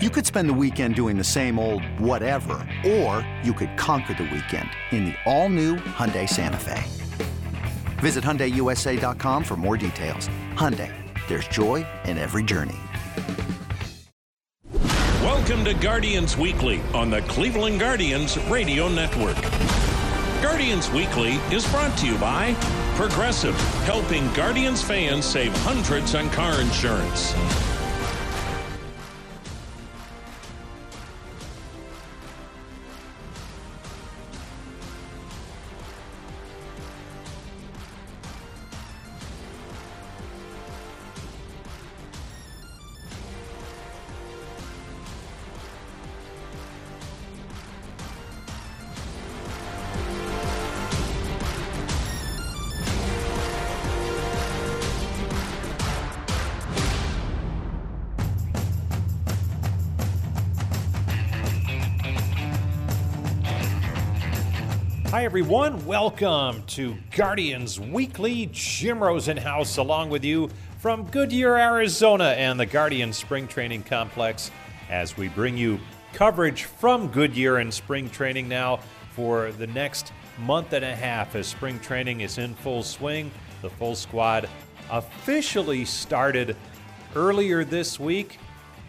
You could spend the weekend doing the same old whatever, or you could conquer the weekend in the all-new Hyundai Santa Fe. Visit HyundaiUSA.com for more details. Hyundai, there's joy in every journey. Welcome to Guardians Weekly on the Cleveland Guardians Radio Network. Guardians Weekly is brought to you by Progressive, helping Guardians fans save hundreds on car insurance. Everyone. Welcome to Guardians Weekly. Jim Rosenhaus along with you from Goodyear, Arizona, and the Guardian Spring Training Complex as we bring you coverage from Goodyear and spring training now for the next month and a half as spring training is in full swing. The full squad officially started earlier this week.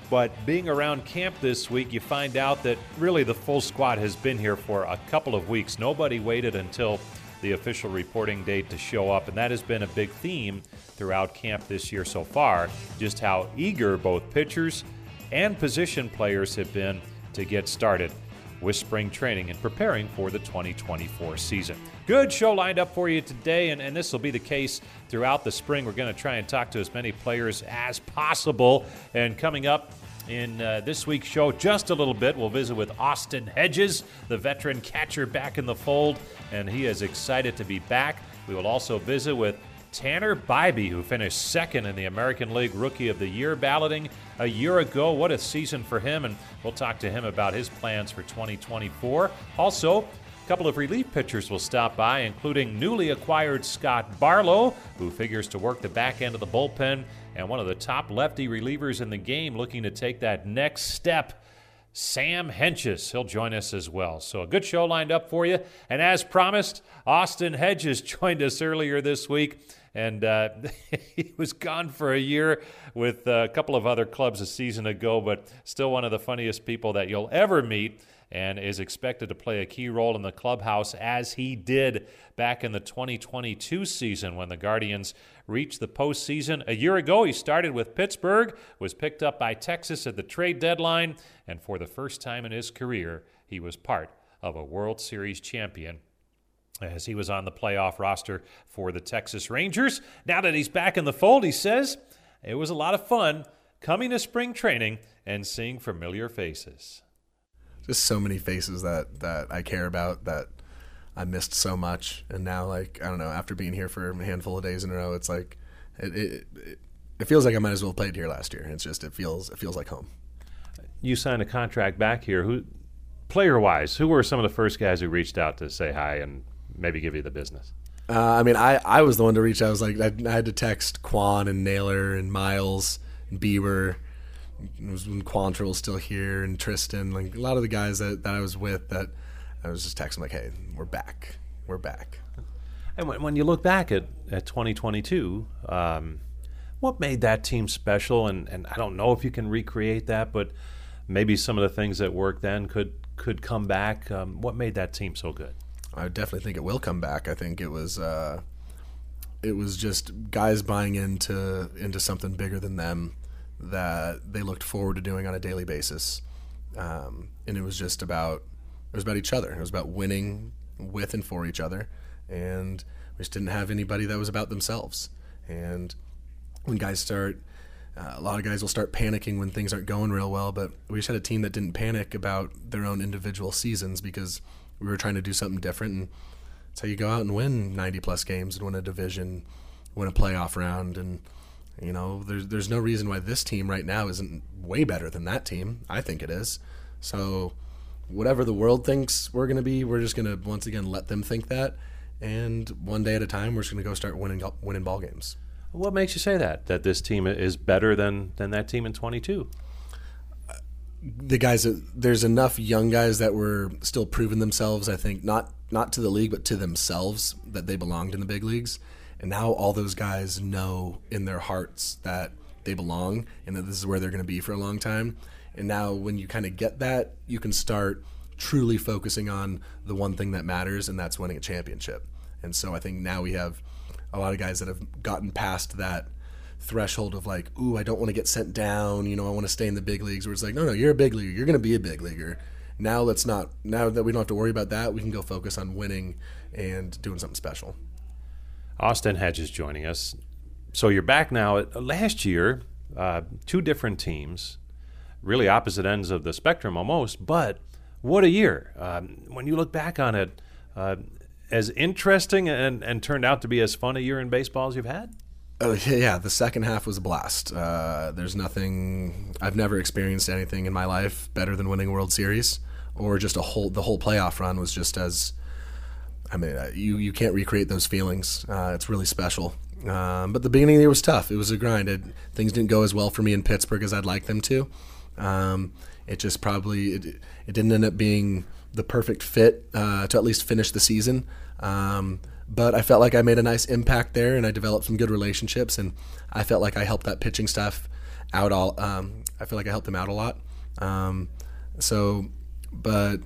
But being around camp this week, you find out that really the full squad has been here for a couple of weeks. Nobody waited until the official reporting date to show up, and that has been a big theme throughout camp this year so far. Just how eager both pitchers and position players have been to get started with spring training and preparing for the 2024 season. Good show lined up for you today, and, and this will be the case throughout the spring. We're going to try and talk to as many players as possible. And coming up in uh, this week's show, just a little bit, we'll visit with Austin Hedges, the veteran catcher back in the fold, and he is excited to be back. We will also visit with Tanner Bibee, who finished second in the American League Rookie of the Year balloting a year ago. What a season for him, and we'll talk to him about his plans for 2024. Also, a couple of relief pitchers will stop by, including newly acquired Scott Barlow, who figures to work the back end of the bullpen, and one of the top lefty relievers in the game looking to take that next step. Sam Hentges. He'll join us as well. So, a good show lined up for you. And as promised, Austin Hedges joined us earlier this week. And uh, he was gone for a year with a couple of other clubs a season ago, but still one of the funniest people that you'll ever meet and is expected to play a key role in the clubhouse as he did back in the 2022 season when the Guardians reached the postseason. A year ago, he started with Pittsburgh, was picked up by Texas at the trade deadline, and for the first time in his career, he was part of a World Series champion as he was on the playoff roster for the Texas Rangers. Now that he's back in the fold, he says it was a lot of fun coming to spring training and seeing familiar faces just so many faces that that I care about that I missed so much, and now like I don't know. After being here for a handful of days in a row, it's like it it, it, it feels like I might as well have played here last year. It's just it feels it feels like home. You signed a contract back here. Who, player wise, who were some of the first guys who reached out to say hi and maybe give you the business? Uh, I mean, I, I was the one to reach out. I was like, I, I had to text Kwan and Naylor and Myles and Bieber it was when Quantrill was still here and Triston, like a lot of the guys that, that I was with that I was just texting like, hey, we're back. We're back. And when, when you look back at, at 2022, um, what made that team special? And, and I don't know if you can recreate that, but maybe some of the things that worked then could could come back. Um, what made that team so good? I definitely think it will come back. I think it was uh, it was just guys buying into into something bigger than them that they looked forward to doing on a daily basis. Um, and it was just about it was about each other. It was about winning with and for each other, and we just didn't have anybody that was about themselves. And when guys start, uh, a lot of guys will start panicking when things aren't going real well. But we just had a team that didn't panic about their own individual seasons because we were trying to do something different. And that's how you go out and win 90 plus games and win a division, win a playoff round, and you know, there's there's no reason why this team right now isn't way better than that team. I think it is. So whatever the world thinks we're going to be, we're just going to once again let them think that, and one day at a time, we're just going to go start winning winning ball games. What makes you say that? That this team is better than than that team in 22? the guys there's enough young guys that were still proving themselves. I think not not to the league, but to themselves that they belonged in the big leagues. And now all those guys know in their hearts that they belong and that this is where they're going to be for a long time. And now when you kind of get that, you can start truly focusing on the one thing that matters, and that's winning a championship. And so I think now we have a lot of guys that have gotten past that threshold of like, ooh, I don't want to get sent down. You know, I want to stay in the big leagues. Where it's like, no, no, you're a big leaguer. You're going to be a big leaguer. Now let's not. Now that we don't have to worry about that, we can go focus on winning and doing something special. Austin Hedges joining us. So you're back now. Last year, uh, two different teams, really opposite ends of the spectrum almost, but what a year. Um, when you look back on it, uh, as interesting and, and turned out to be as fun a year in baseball as you've had? Oh yeah, the second half was a blast. Uh, there's nothing I've never experienced anything in my life better than winning World Series or just a whole the whole playoff run was just as I mean uh, you you can't recreate those feelings. Uh, it's really special. Um, but the beginning of the year was tough. It was a grind. It, things didn't go as well for me in Pittsburgh as I'd like them to. Um, it just probably it, it didn't end up being the perfect fit uh, to at least finish the season. Um, but I felt like I made a nice impact there, and I developed some good relationships, and I felt like I helped that pitching staff out all. Um, I feel like I helped them out a lot. Um, so, but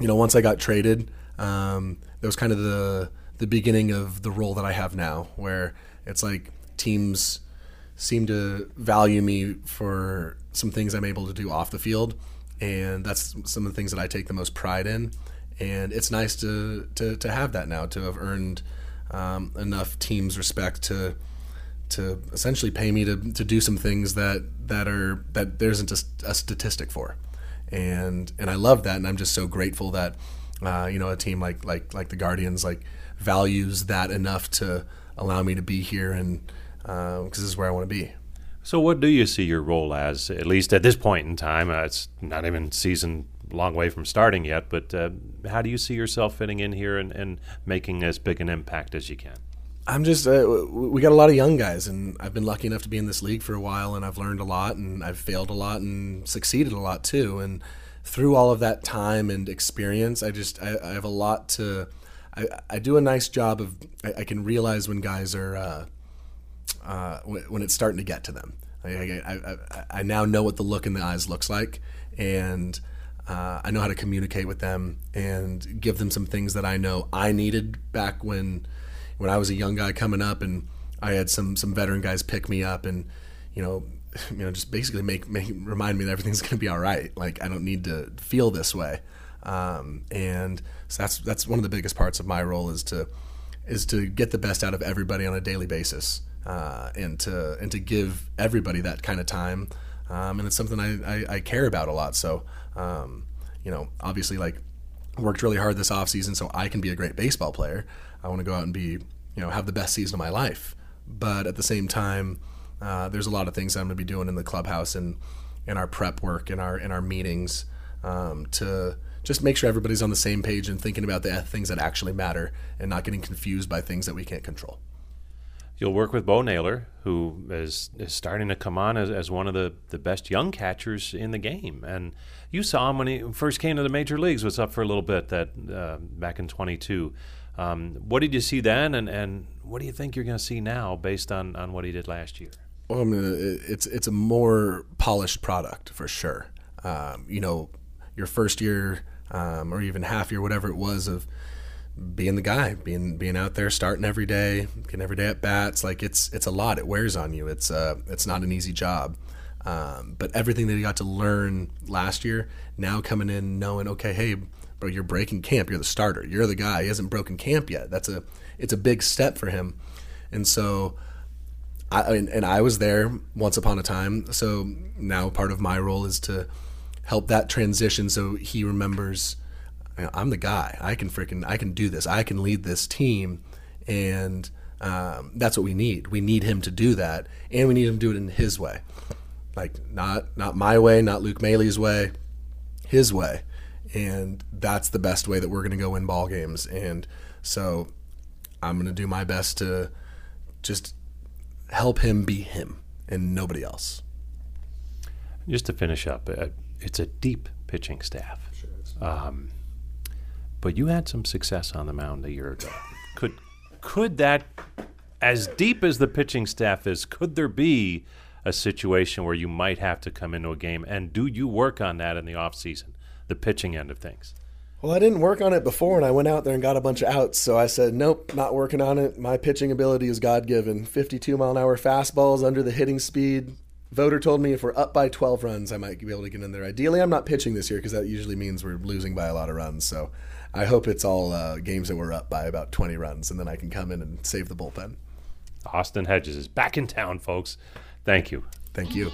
you know, once I got traded, um, that was kind of the the beginning of the role that I have now, where it's like teams seem to value me for some things I'm able to do off the field, and that's some of the things that I take the most pride in. And it's nice to to, to have that now, to have earned um, enough teams respect to to essentially pay me to, to do some things that that are that there isn't a, a statistic for, and and I love that, and I'm just so grateful that uh, you know a team like like like the Guardians like values that enough to allow me to be here and because uh, this is where I want to be. So, what do you see your role as, at least at this point in time? Uh, it's not even season long way from starting yet, but uh, how do you see yourself fitting in here and, and, making as big an impact as you can? I'm just, uh, we got a lot of young guys, and I've been lucky enough to be in this league for a while, and I've learned a lot, and I've failed a lot, and succeeded a lot too. And through all of that time and experience, I just, I, I have a lot to, I, I, do a nice job of, I, I can realize when guys are, uh, uh, when it's starting to get to them. I, I, I, now know what the look in the eyes looks like, and uh, I know how to communicate with them and give them some things that I know I needed back when when I was a young guy coming up, and I had some some veteran guys pick me up and you know you know just basically make, make remind me that everything's going to be all right. Like I don't need to feel this way, um, and so that's that's one of the biggest parts of my role is to is to get the best out of everybody on a daily basis uh, and to and to give everybody that kind of time. Um, and it's something I, I, I, care about a lot. So, um, you know, obviously, like worked really hard this off season so I can be a great baseball player. I want to go out and be, you know, have the best season of my life. But at the same time, uh, there's a lot of things I'm going to be doing in the clubhouse and in our prep work and our in our meetings um, to just make sure everybody's on the same page and thinking about the things that actually matter and not getting confused by things that we can't control. You'll work with Bo Naylor, who is, is starting to come on as, as one of the, the best young catchers in the game. And you saw him when he first came to the major leagues, was up for a little bit that uh, back in 22. Um, what did you see then, and, and what do you think you're going to see now based on, on what he did last year? Well, I mean, it's it's a more polished product for sure. Um, you know, your first year um, or even half year, whatever it was, of being the guy, being being out there, starting every day, getting every day at bats. Like it's it's a lot. It wears on you. It's uh it's not an easy job. Um, but everything that he got to learn last year, now coming in knowing, okay, hey, bro, you're breaking camp. You're the starter. You're the guy. He hasn't broken camp yet. That's a it's a big step for him. And so, I and, I was there once upon a time. So now part of my role is to help that transition so he remembers I'm the guy. I can freaking I can do this. I can lead this team, and um, that's what we need. We need him to do that, and we need him to do it in his way, like not not my way, not Luke Maile's way, his way, and that's the best way that we're going to go win ball games. And so, I'm going to do my best to just help him be him and nobody else. Just to finish up, uh, it's a deep pitching staff. Um, but you had some success on the mound a year ago. could could that, as deep as the pitching staff is, could there be a situation where you might have to come into a game? And do you work on that in the off season, the pitching end of things? Well, I didn't work on it before, and I went out there and got a bunch of outs. So I said, nope, not working on it. My pitching ability is God given. 52 mile an hour fastballs under the hitting speed. Vogt told me if we're up by 12 runs, I might be able to get in there. Ideally, I'm not pitching this year because that usually means we're losing by a lot of runs. So I hope it's all uh, games that we're up by about 20 runs, and then I can come in and save the bullpen. Austin Hedges is back in town, folks. Thank you. Thank you.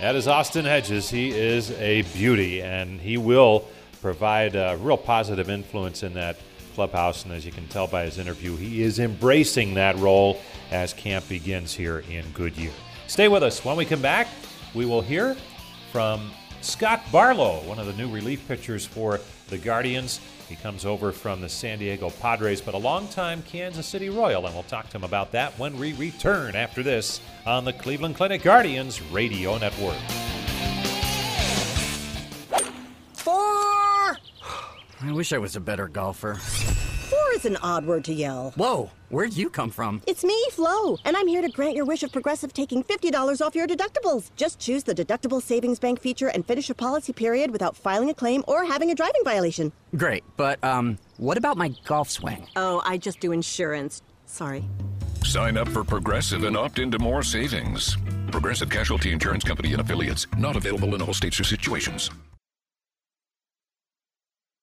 That is Austin Hedges. He is a beauty, and he will provide a real positive influence in that clubhouse. And as you can tell by his interview, he is embracing that role as camp begins here in Goodyear. Stay with us. When we come back, we will hear from Scott Barlow, one of the new relief pitchers for the Guardians. He comes over from the San Diego Padres, but a longtime Kansas City Royal, and we'll talk to him about that when we return after this on the Cleveland Clinic Guardians Radio Network. I wish I was a better golfer. Four is an odd word to yell. Whoa, where'd you come from? It's me, Flo, and I'm here to grant your wish of Progressive taking $50 off your deductibles. Just choose the deductible savings bank feature and finish a policy period without filing a claim or having a driving violation. Great, but um, what about my golf swing? Oh, I just do insurance. Sorry. Sign up for Progressive and opt into more savings. Progressive Casualty Insurance Company and affiliates. Not available in all states or situations.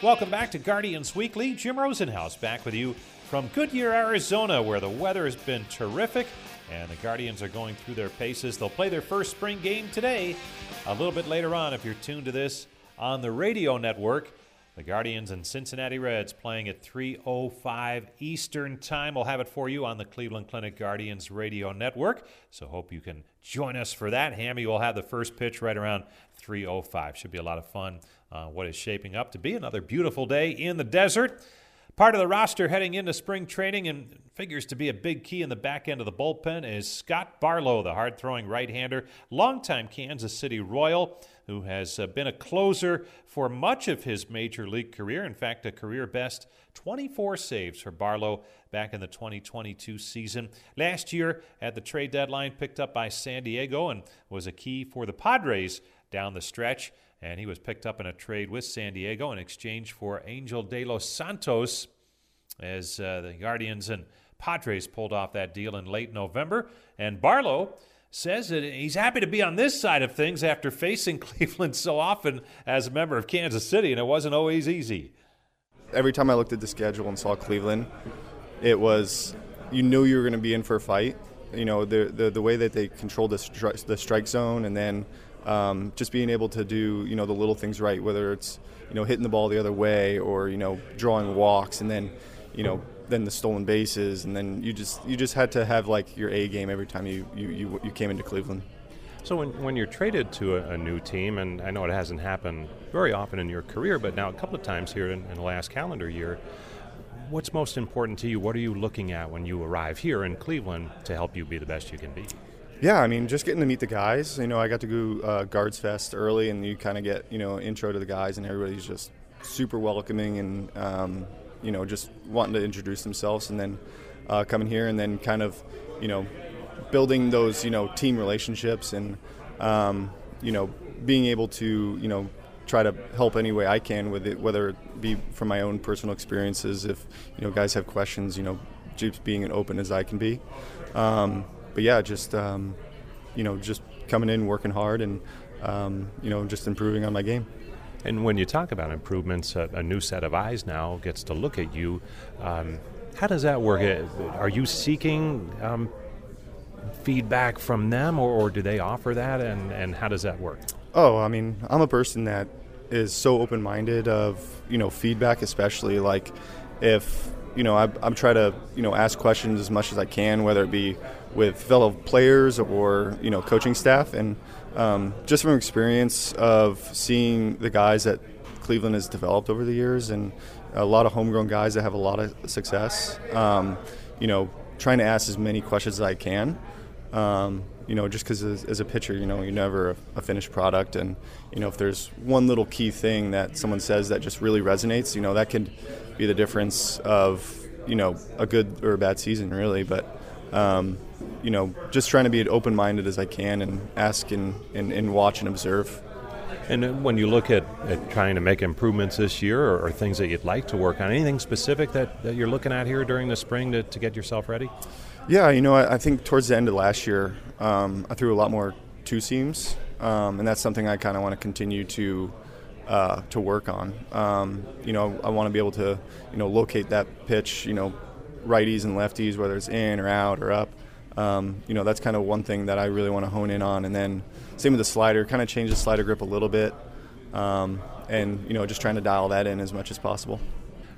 Welcome back to Guardians Weekly. Jim Rosenhaus back with you from Goodyear, Arizona, where the weather has been terrific and the Guardians are going through their paces. They'll play their first spring game today. A little bit later on, if you're tuned to this on the radio network, the Guardians and Cincinnati Reds playing at 3:05 Eastern Time. We'll have it for you on the Cleveland Clinic Guardians radio network. So hope you can join us for that. Hammy will have the first pitch right around 3:05. Should be a lot of fun. Uh, what is shaping up to be another beautiful day in the desert. Part of the roster heading into spring training and figures to be a big key in the back end of the bullpen is Scott Barlow, the hard throwing right hander, longtime Kansas City Royal, who has uh, been a closer for much of his major league career. In fact, a career best 24 saves for Barlow back in the 2022 season. Last year at the trade deadline, picked up by San Diego and was a key for the Padres down the stretch and he was picked up in a trade with San Diego in exchange for Enyel De Los Santos as uh, the Guardians and Padres pulled off that deal in late November. And Barlow says that he's happy to be on this side of things after facing Cleveland so often as a member of Kansas City, and it wasn't always easy. Every time I looked at the schedule and saw Cleveland, it was you knew you were going to be in for a fight. You know the the, the way that they controlled the, stri- the strike zone, and then um, just being able to do you know the little things right, whether it's you know hitting the ball the other way or you know drawing walks, and then you know then the stolen bases, and then you just you just had to have like your A game every time you you, you, you came into Cleveland. So when, when you're traded to a, a, new team, and I know it hasn't happened very often in your career, but now a couple of times here in, in the last calendar year, what's most important to you? What are you looking at when you arrive here in Cleveland to help you be the best you can be? Yeah, I mean, just getting to meet the guys. You know, I got to go uh, Guards Fest early, and you kind of get you know intro to the guys, and everybody's just super welcoming and um, you know just wanting to introduce themselves, and then uh, coming here, and then kind of you know building those you know team relationships, and um, you know being able to you know try to help any way I can with it, whether it be from my own personal experiences. If you know guys have questions, you know, just being as open as I can be. Um, but yeah, just um, you know, just coming in, working hard, and um, you know, just improving on my game. And when you talk about improvements, a, a new set of eyes now gets to look at you. Um, how does that work? Uh, are you seeking um, feedback from them, or, or, do they offer that? And, and how does that work? Oh, I mean, I'm a person that is so open-minded of you know feedback, especially like if you know I, I'm trying to you know ask questions as much as I can, whether it be with fellow players or you know coaching staff, and um, just from experience of seeing the guys that Cleveland has developed over the years, and a lot of homegrown guys that have a lot of success. Um, you know, trying to ask as many questions as I can. Um, you know, just because as, as, a pitcher, you know, you're never a, a, finished product, and you know, if there's one little key thing that someone says that just really resonates, you know, that could be the difference of you know a good or a bad season, really. But um, you know, just trying to be as open minded as I can and ask and, and, and, watch and observe. And when you look at, at trying to make improvements this year or, or, things that you'd like to work on, anything specific that, that you're looking at here during the spring to, to get yourself ready? Yeah, you know, I, I think towards the end of last year, um, I threw a lot more two seams, um, and that's something I kind of want to continue to. Uh, to work on, um, you know, I want to be able to, you know, locate that pitch, you know, righties and lefties, whether it's in or out or up, um, you know, that's kind of one thing that I really want to hone in on. And then same with the slider, kind of change the slider grip a little bit, um, and you know, just trying to dial that in as much as possible.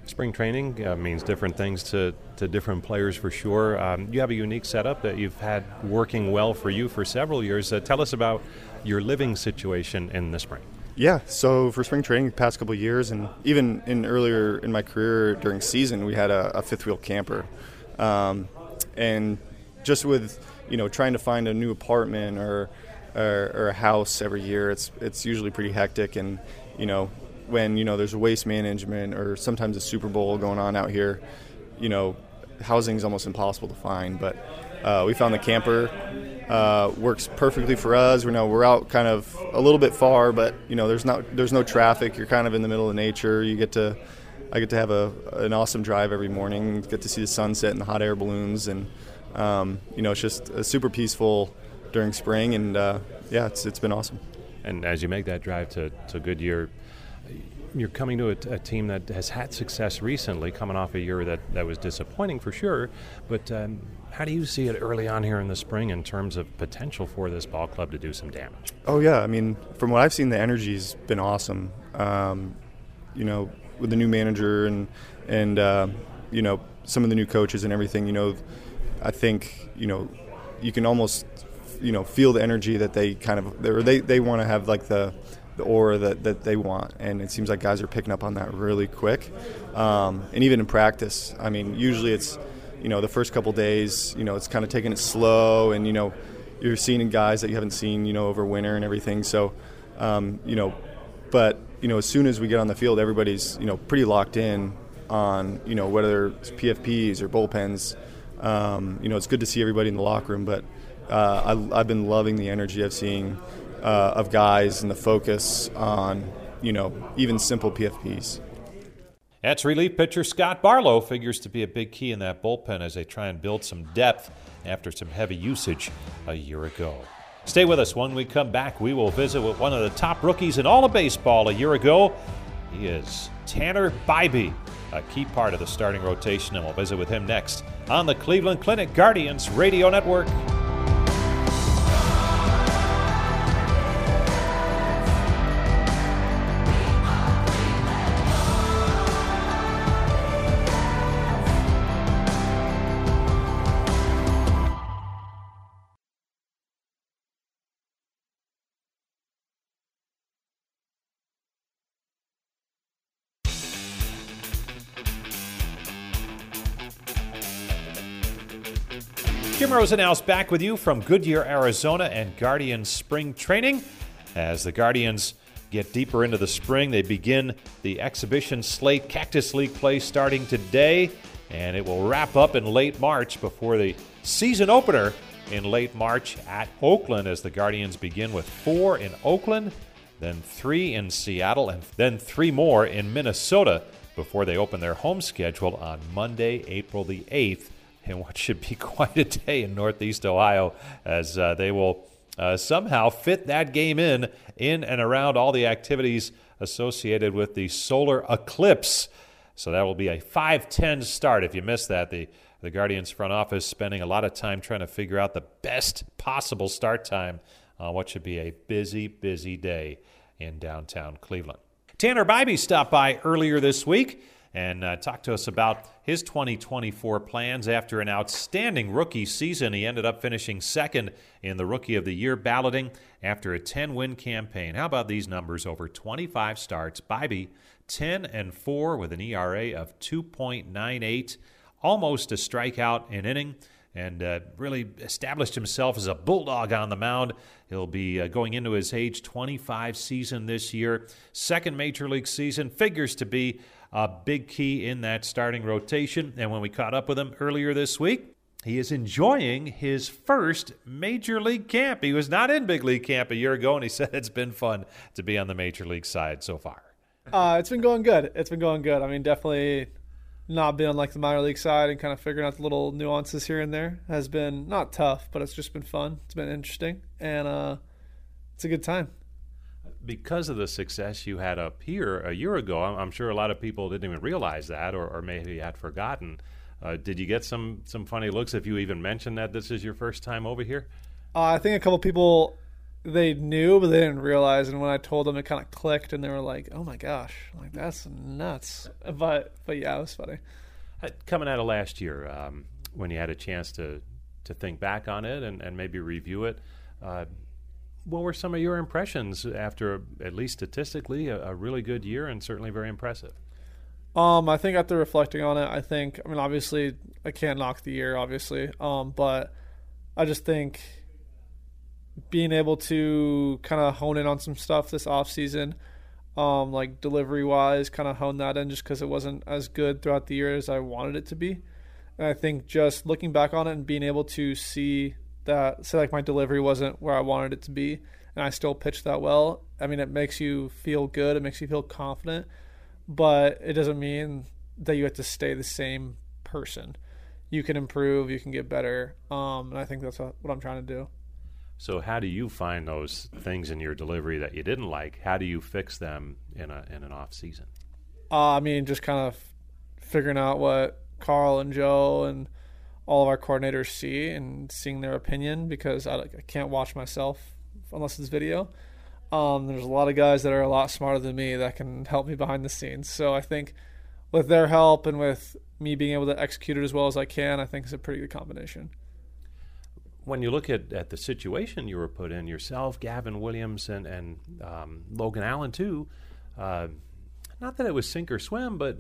Spring training uh, means different things to, to different players for sure. Um, you have a unique setup that you've had working well for you for several years. Uh, tell us about your living situation in the spring. Yeah, so for spring training, the past couple years, and even in earlier in my career during season, we had a, a fifth wheel camper, um, and just with you know trying to find a new apartment or, or, or a house every year, it's it's usually pretty hectic. And you know when you know there's waste management or sometimes a Super Bowl going on out here, you know housing is almost impossible to find. But uh, we found the camper uh, works perfectly for us. We know we're out kind of a little bit far, but you know there's not there's no traffic. You're kind of in the middle of nature. You get to I get to have a an awesome drive every morning. Get to see the sunset and the hot air balloons and um, you know, it's just super peaceful during spring, and uh, yeah, it's it's been awesome. And as you make that drive to, to Goodyear, you're coming to a, a, team that has had success recently, coming off a year that, that was disappointing for sure. But um, how do you see it early on here in the spring in terms of potential for this ball club to do some damage? Oh yeah, I mean, from what I've seen, the energy's been awesome. Um, you know, with the new manager and and uh, you know some of the new coaches and everything. You know, I think you know you can almost you know feel the energy that they kind of or they they want to have like the the aura that, that they want and it seems like guys are picking up on that really quick um, and even in practice I mean usually it's you know the first couple days you know it's kind of taking it slow and you know you're seeing guys that you haven't seen you know over winter and everything so um, you know but you know as soon as we get on the field everybody's you know pretty locked in on you know whether it's PFPs or bullpens um, you know, it's good to see everybody in the locker room, but uh, I, have been loving the energy of seeing uh, of guys and the focus on, you know, even simple PFPs. That's relief pitcher Scott Barlow figures to be a big key in that bullpen as they try and build some depth after some heavy usage a year ago. Stay with us. When we come back, we will visit with one of the top rookies in all of baseball a year ago. He is Tanner Bibee, a key part of the starting rotation, and we'll visit with him next on the Cleveland Clinic Guardians Radio Network. Jim Rosenhaus back with you from Goodyear, Arizona, and Guardians spring training. As the Guardians get deeper into the spring, they begin the exhibition slate Cactus League play starting today, and it will wrap up in late March before the season opener in late March at Oakland as the Guardians begin with four in Oakland, then three in Seattle, and then three more in Minnesota before they open their home schedule on Monday, April the 8th in what should be quite a day in Northeast Ohio as uh, they will uh, somehow fit that game in in and around all the activities associated with the solar eclipse. So that will be a 5:10 start. If you missed that, the the Guardians front office spending a lot of time trying to figure out the best possible start time on what should be a busy, busy day in downtown Cleveland. Tanner Bibee stopped by earlier this week and uh, talked to us about his 2024 plans after an outstanding rookie season. He ended up finishing second in the Rookie of the Year balloting after a 10 win campaign. How about these numbers over 25 starts? Bibee 10 and 4 with an ERA of 2.98, almost a strikeout an inning. And uh, really established himself as a bulldog on the mound. He'll be uh, going into his age 25 season this year. Second major league season figures to be a big key in that starting rotation. And when we caught up with him earlier this week, he is enjoying his first major league camp. He was not in big league camp a year ago, and he said it's been fun to be on the major league side so far. Uh, it's been going good. It's been going good. I mean, definitely not being on like the minor league side and kind of figuring out the little nuances here and there has been not tough, but it's just been fun. It's been interesting, and uh, it's a good time because of the success you had up here a year ago, I'm, I'm sure a lot of people didn't even realize that, or, or maybe had forgotten. Uh, did you get some some funny looks if you even mentioned that this is your first time over here? Uh, I think a couple people they knew, but they didn't realize. And when I told them, it kind of clicked, and they were like, "Oh my gosh, like that's nuts!" But but yeah, it was funny. Uh, coming out of last year, um, when you had a chance to to think back on it and, and maybe review it, uh, what were some of your impressions after, at least statistically, a, a, really good year and certainly very impressive? Um, I think after reflecting on it, I think I mean obviously I can't knock the year, obviously, um, but I just think being able to kind of hone in on some stuff this off season, um, like delivery wise, kind of hone that in just because it wasn't as good throughout the year as I wanted it to be, and I think just looking back on it and being able to see that say like my delivery wasn't where I wanted it to be and I still pitched that well, I mean it makes you feel good, it makes you feel confident, but it doesn't mean that you have to stay the same person. You can improve, you can get better, um, and I think that's what I'm trying to do. So, how do you find those things in your delivery that you didn't like? How do you fix them in a in an off season? Uh, I mean, just kind of figuring out what Carl and Joe and all of our coordinators see and seeing their opinion because I, I can't watch myself unless it's video. Um, there's a lot of guys that are a lot smarter than me that can help me behind the scenes. So I think with their help and with me being able to execute it as well as I can, I think it's a pretty good combination. When you look at, at the situation you were put in yourself, Gavin Williams, and, and um, Logan Allen, too, uh, not that it was sink or swim, but,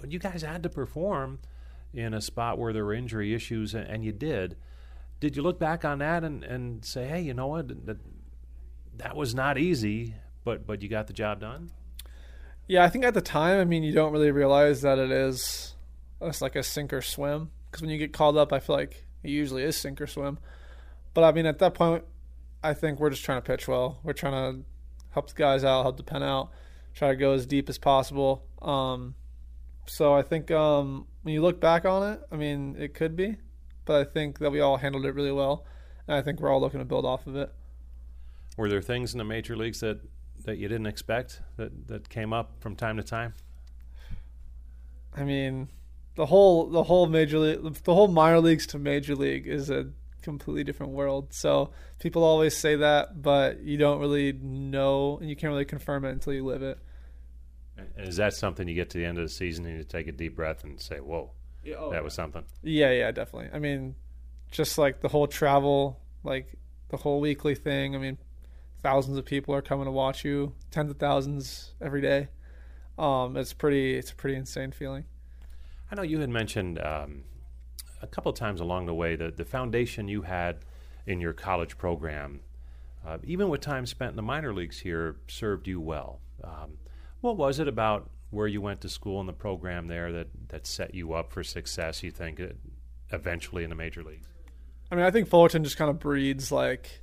but you guys had to perform in a spot where there were injury issues, and you did. Did you look back on that and, and say, hey, you know what, that, that was not easy, but but you got the job done? Yeah, I think at the time, I mean, you don't really realize that it is it's like a sink or swim because when you get called up, I feel like it usually is sink or swim. But I mean, at that point, I think we're just trying to pitch well. We're trying to help the guys out, help the pen out, try to go as deep as possible. Um, so I think um, when you look back on it, I mean, it could be, but I think that we all handled it really well, and I think we're all looking to build off of it. Were there things in the major leagues that, that you didn't expect that, that came up from time to time? I mean, the whole the whole major league, the whole minor leagues to major league is a completely different world. So people always say that, but you don't really know, and you can't really confirm it until you live it. Is that something you get to the end of the season and you take a deep breath and say, "Whoa, yeah, oh, that was something"? Yeah, yeah, definitely. I mean, just like the whole travel, like the whole weekly thing. I mean, thousands of people are coming to watch you, tens of thousands every day. Um, it's pretty, it's a pretty insane feeling. I know you had mentioned um, a couple of times along the way, that the foundation you had in your college program, uh, even with time spent in the minor leagues here, served you well. Um, what was it about where you went to school and the program there that, that set you up for success, you think, uh, eventually in the major leagues? I mean, I think Fullerton just kind of breeds like,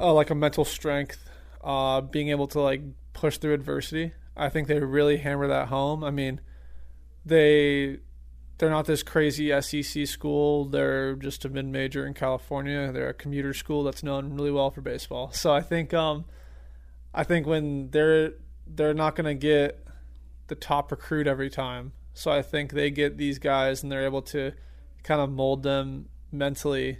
uh, like a mental strength, uh, being able to like push through adversity. I think they really hammer that home. I mean, they they're not this crazy SEC school. They're just a mid major in California. They're a commuter school that's known really well for baseball. So I think um, I think when they're they're not going to get the top recruit every time. So I think they get these guys and they're able to kind of mold them mentally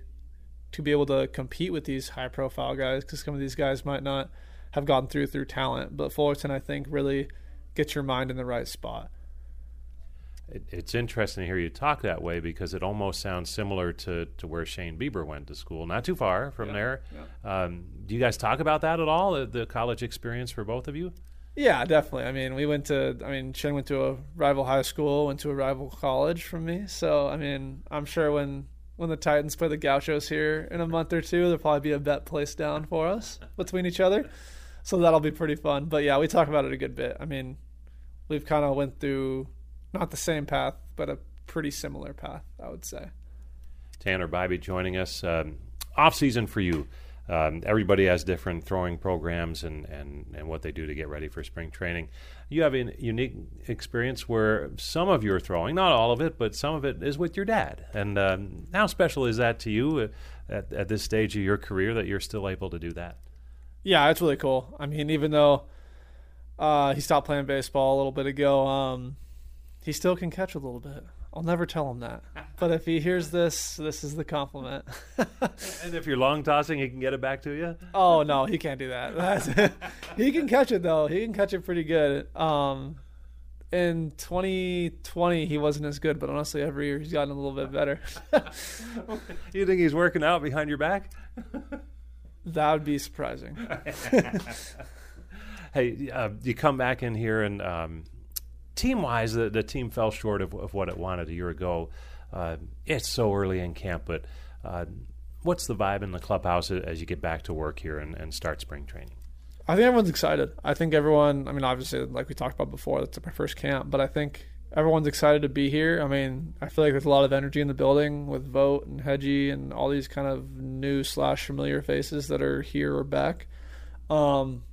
to be able to compete with these high profile guys because some of these guys might not have gotten through through talent. But Fullerton, I think, really gets your mind in the right spot. It's interesting to hear you talk that way because it almost sounds similar to, to where Shane Bieber went to school, not too far from yeah, there. Yeah. Um, do you guys talk about that at all, the, the college experience for both of you? Yeah, definitely. I mean, we went to. I mean, Shane went to a rival high school, went to a rival college from me. So, I mean, I'm sure when when the Titans play the Gauchos here in a month or two, there'll probably be a bet placed down for us between each other. So that'll be pretty fun. But yeah, we talk about it a good bit. I mean, we've kind of went through not the same path, but a pretty similar path, I would say. Tanner Bibee joining us. Um, off season for you. Um, everybody has different throwing programs and, and, and what they do to get ready for spring training. You have a unique experience where some of your throwing, not all of it, but some of it is with your dad. And um, how special is that to you at, at this stage of your career that you're still able to do that? Yeah, it's really cool. I mean, even though uh, he stopped playing baseball a little bit ago, um, he still can catch a little bit. I'll never tell him that. But if he hears this, this is the compliment. and if you're long tossing, he can get it back to you? Oh, no, he can't do that. he can catch it, though. He can catch it pretty good. Um, in 2020, he wasn't as good, but honestly, every year he's gotten a little bit better. you think he's working out behind your back? that would be surprising. hey, uh, you come back in here and. Um, team wise, the, the team fell short of, of what it wanted a year ago. Uh, it's so early in camp, but uh, what's the vibe in the clubhouse as you get back to work here and, and start spring training? I think everyone's excited. I think everyone, I mean, obviously, like we talked about before, that's my first camp, but I think everyone's excited to be here. I mean, I feel like there's a lot of energy in the building with Vogt and Hedgie and all these kind of new slash familiar faces that are here or back. Um,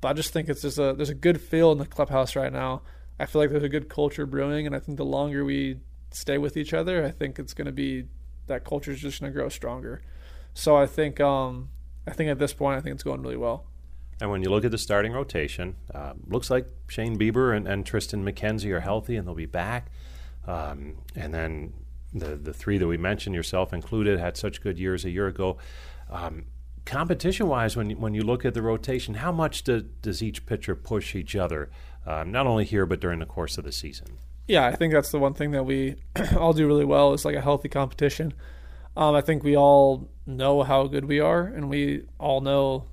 but I just think it's just a there's a good feel in the clubhouse right now. I feel like there's a good culture brewing, and I think the longer we stay with each other, I think it's going to be that culture is just going to grow stronger. So I think um, I think at this point, I think it's going really well. And when you look at the starting rotation, uh, looks like Shane Bieber and, and, Triston McKenzie are healthy and they'll be back. Um, and then the the three that we mentioned, yourself included, had such good years a year ago. Um, competition wise, when you, when you look at the rotation, how much do, does each pitcher push each other? Um, not only here but during the course of the season. Yeah, I think that's the one thing that we all do really well is like a healthy competition. Um, I think we all know how good we are, and we all know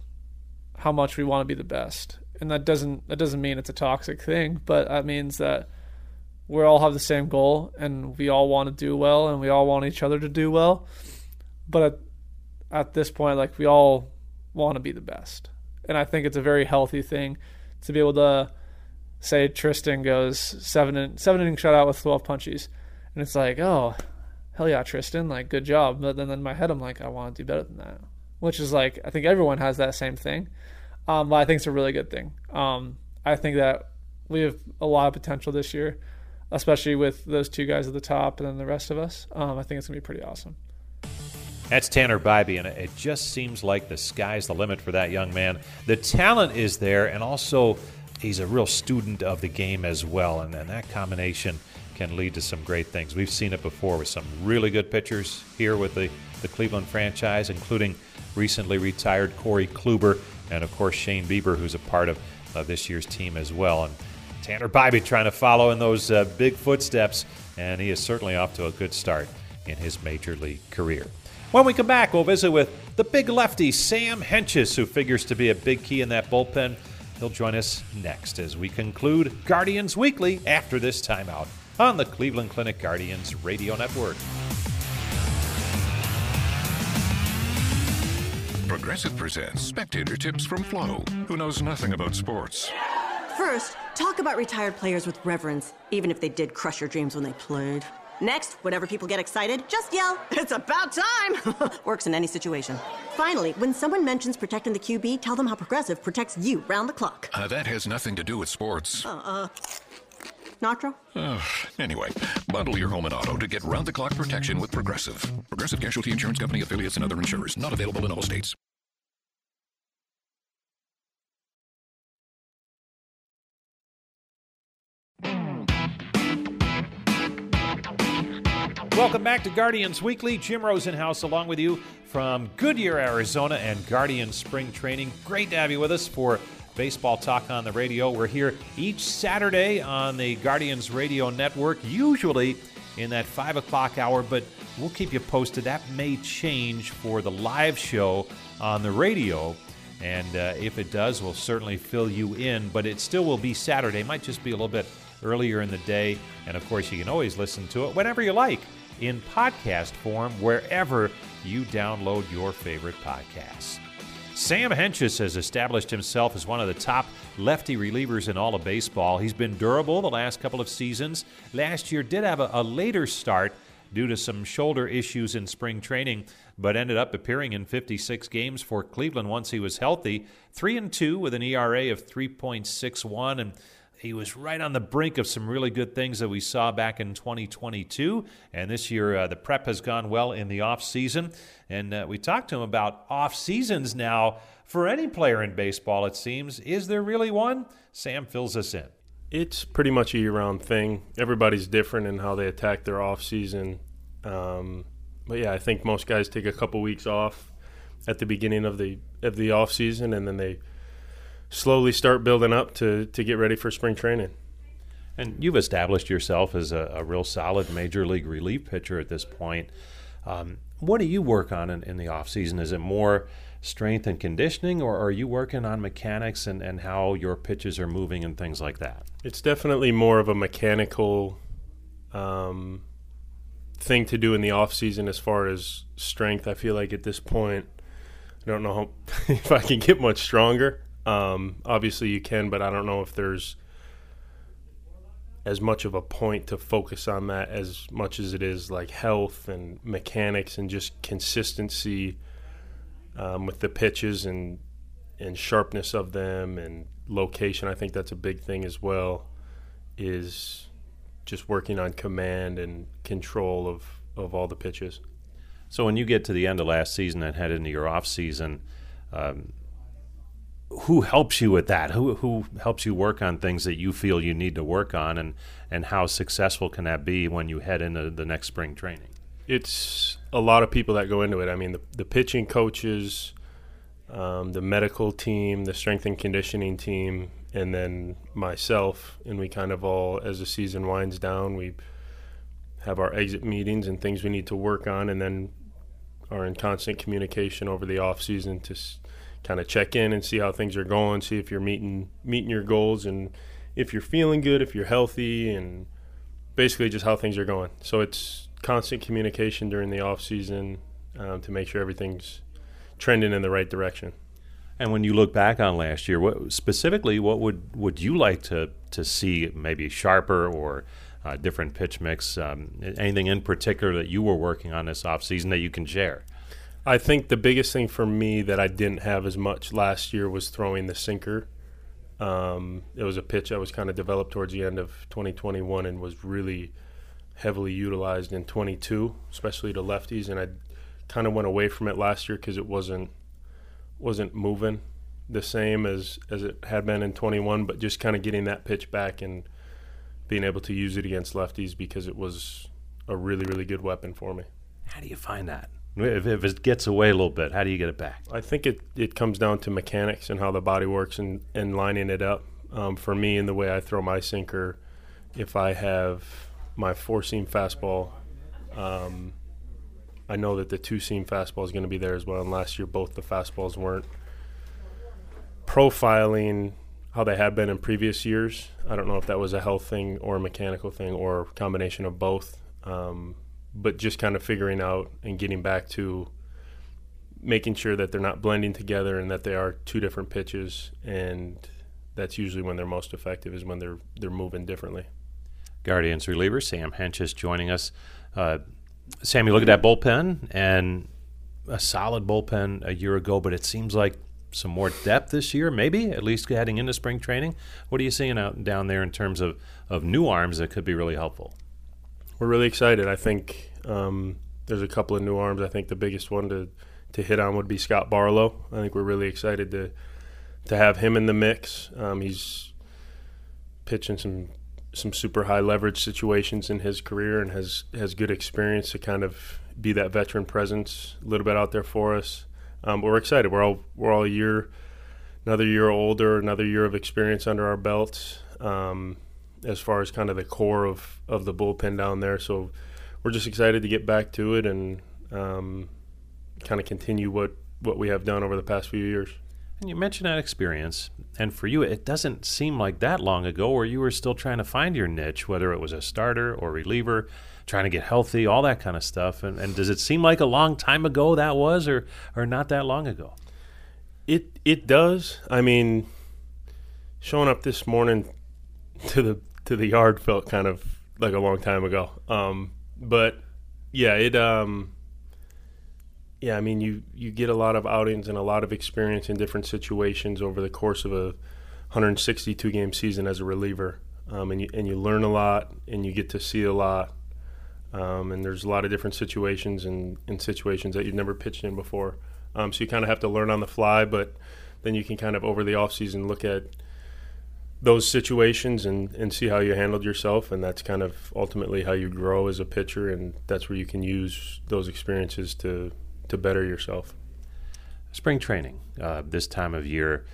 how much we want to be the best. And that doesn't that doesn't mean it's a toxic thing, but that means that we all have the same goal, and we all want to do well, and we all want each other to do well. But at, at this point, like we all want to be the best, and I think it's a very healthy thing to be able to say Triston goes seven in, seven inning shutout with twelve punchies, and it's like, oh, hell yeah, Triston, like good job. But then in my head, I'm like, I want to do better than that, which is like I think everyone has that same thing, um, but I think it's a really good thing. Um, I think that we have a lot of potential this year, especially with those two guys at the top and then the rest of us. Um, I think it's gonna be pretty awesome. That's Tanner Bibee, and it just seems like the sky's the limit for that young man. The talent is there, and also he's a real student of the game as well, and, and that combination can lead to some great things. We've seen it before with some really good pitchers here with the, the Cleveland franchise, including recently retired Corey Kluber, and of course Shane Bieber, who's a part of uh, this year's team as well. And Tanner Bibee trying to follow in those uh, big footsteps, and he is certainly off to a good start in his major league career. When we come back, we'll visit with the big lefty, Sam Hentges, who figures to be a big key in that bullpen. He'll join us next as we conclude Guardians Weekly after this timeout on the Cleveland Clinic Guardians Radio Network. Progressive presents spectator tips from Flo, who knows nothing about sports. First, talk about retired players with reverence, even if they did crush your dreams when they played. Next, whenever people get excited, just yell, It's about time! Works in any situation. Finally, when someone mentions protecting the QB, tell them how Progressive protects you round the clock. Uh, that has nothing to do with sports. Uh, uh, Nitro? Uh, anyway, bundle your home and auto to get round the clock protection with Progressive. Progressive Casualty Insurance Company affiliates and other insurers. Not available in all states. Welcome back to Guardians Weekly. Jim Rosenhaus along with you from Goodyear, Arizona, and Guardian Spring Training. Great to have you with us for Baseball Talk on the Radio. We're here each Saturday on the Guardians Radio Network, usually in that 5 o'clock hour, but we'll keep you posted. That may change for the live show on the radio. And uh, if it does, we'll certainly fill you in, but it still will be Saturday. Might just be a little bit earlier in the day. And of course, you can always listen to it whenever you like in podcast form wherever you download your favorite podcasts. Sam Hentges has established himself as one of the top lefty relievers in all of baseball. He's been durable the last couple of seasons. Last year did have a, a later start due to some shoulder issues in spring training, but ended up appearing in 56 games for Cleveland once he was healthy. 3 and 2 with an ERA of 3.61 and he was right on the brink of some really good things that we saw back in 2022. And this year, uh, the prep has gone well in the off season. And uh, we talked to him about off seasons now for any player in baseball, it seems. Is there really one? Sam fills us in. It's pretty much a year round thing. Everybody's different in how they attack their off season. Um, but yeah, I think most guys take a couple weeks off at the beginning of the of the off season, and then they slowly start building up to to get ready for spring training. And you've established yourself as a, a real solid major league relief pitcher at this point. Um, what do you work on in, in the off season? Is it more strength and conditioning, or are you working on mechanics and, and how your pitches are moving and things like that? It's definitely more of a mechanical um, thing to do in the off season as far as strength. I feel like at this point, I don't know how, if I can get much stronger. Um, obviously, you can, but I don't know if there's as much of a point to focus on that as much as it is like health and mechanics and just consistency um, with the pitches and and sharpness of them and location. I think that's a big thing as well. Is just working on command and control of of all the pitches. So when you get to the end of last season and head into your off season, um, who helps you with that? Who who helps you work on things that you feel you need to work on, and and how successful can that be when you head into the next spring training? It's a lot of people that go into it. I mean, the, the pitching coaches, um, the medical team, the strength and conditioning team, and then myself. And we kind of all, as the season winds down, we have our exit meetings and things we need to work on, and then are in constant communication over the off season to kind of check in and see how things are going, see if you're meeting meeting your goals and if you're feeling good, if you're healthy, and basically just how things are going. So it's constant communication during the off season um, to make sure everything's trending in the right direction. And when you look back on last year, what specifically what would would you like to to see maybe sharper or uh, different pitch mix? Um, anything in particular that you were working on this off season that you can share? I think the biggest thing for me that I didn't have as much last year was throwing the sinker. Um, it was a pitch that was kind of developed towards the end of 2021 and was really heavily utilized in 22, especially to lefties. And I kind of went away from it last year because it wasn't wasn't moving the same as as it had been in 21. But just kind of getting that pitch back and being able to use it against lefties because it was a really really good weapon for me. How do you find that? If, if it gets away a little bit, how do you get it back? I think it, it comes down to mechanics and how the body works and, and lining it up. Um, for me, in the way I throw my sinker, if I have my four seam fastball, um, I know that the two seam fastball is going to be there as well. And last year, both the fastballs weren't profiling how they had been in previous years. I don't know if that was a health thing or a mechanical thing or a combination of both. Um, but just kind of figuring out and getting back to making sure that they're not blending together and that they are two different pitches and that's usually when they're most effective is when they're they're moving differently. Guardians reliever Sam Hentges joining us. Uh, Sam, you look at that bullpen and a solid bullpen a year ago, but it seems like some more depth this year, maybe at least heading into spring training. What are you seeing out down there in terms of, of new arms that could be really helpful? We're really excited. I think um, there's a couple of new arms. I think the biggest one to to hit on would be Scott Barlow. I think we're really excited to to have him in the mix. Um, he's pitching some some super high leverage situations in his career and has has good experience to kind of be that veteran presence a little bit out there for us. Um, we're excited. We're all we're all a year, another year older, another year of experience under our belts. Um, as far as kind of the core of, of the bullpen down there, so we're just excited to get back to it and um, kind of continue what what we have done over the past few years. And you mentioned that experience, and for you, it doesn't seem like that long ago where you were still trying to find your niche, whether it was a starter or reliever, trying to get healthy, all that kind of stuff. And, and does it seem like a long time ago that was, or or not that long ago? It it does. I mean, showing up this morning to the to the yard felt kind of like a long time ago. Um, but yeah, it um, yeah, I mean, you you get a lot of outings and a lot of experience in different situations over the course of a 162 game season as a reliever, um, and you and you learn a lot and you get to see a lot. Um, and there's a lot of different situations and, situations that you've never pitched in before. Um, so you kind of have to learn on the fly, but then you can kind of over the off season look at those situations and, and see how you handled yourself and that's kind of ultimately how you grow as a pitcher and that's where you can use those experiences to to better yourself. Spring training uh, this time of year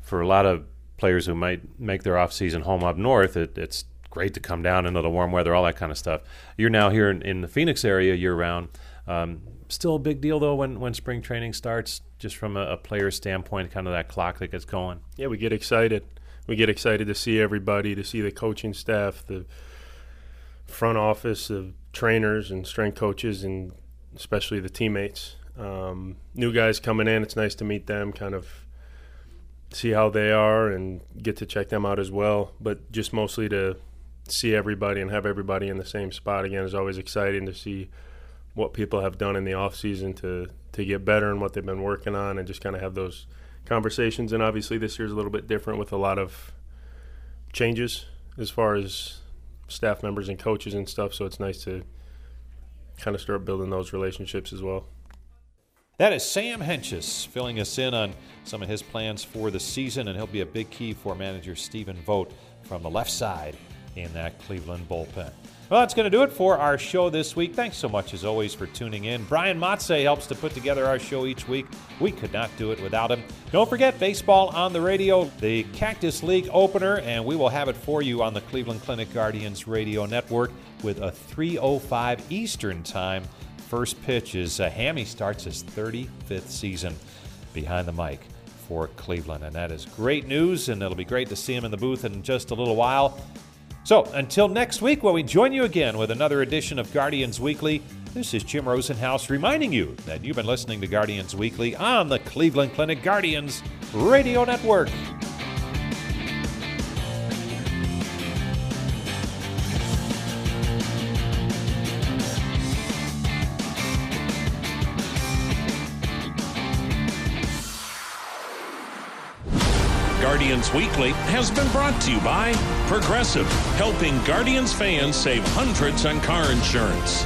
for a lot of players who might make their off-season home up north. It, it's great to come down into the warm weather, all that kind of stuff. You're now here in, in the Phoenix area year round. Um, still a big deal though when, when spring training starts, just from a, a player's standpoint, kind of that clock that gets going. Yeah, we get excited. We get excited to see everybody, to see the coaching staff, the front office, the trainers and strength coaches, and especially the teammates. Um, new guys coming in, it's nice to meet them, kind of see how they are, and get to check them out as well. But just mostly to see everybody and have everybody in the same spot again is always exciting to see what people have done in the off season to to get better and what they've been working on, and just kind of have those conversations. And obviously, this year's a little bit different with a lot of changes as far as staff members and coaches and stuff. So it's nice to kind of start building those relationships as well. That is Sam Hentges filling us in on some of his plans for the season, and he'll be a big key for manager Stephen Vogt from the left side in that Cleveland bullpen. Well, that's going to do it for our show this week. Thanks so much, as always, for tuning in. Brian Motze helps to put together our show each week. We could not do it without him. Don't forget, baseball on the radio, the Cactus League opener, and we will have it for you on the Cleveland Clinic Guardians radio network with a 3.05 Eastern Time. First pitch is uh, Hammy starts his 35th season behind the mic for Cleveland, and that is great news, and it'll be great to see him in the booth in just a little while. So until next week, when we join you again with another edition of Guardians Weekly, this is Jim Rosenhaus reminding you that you've been listening to Guardians Weekly on the Cleveland Clinic Guardians Radio Network. Weekly has been brought to you by Progressive, helping Guardians fans save hundreds on car insurance.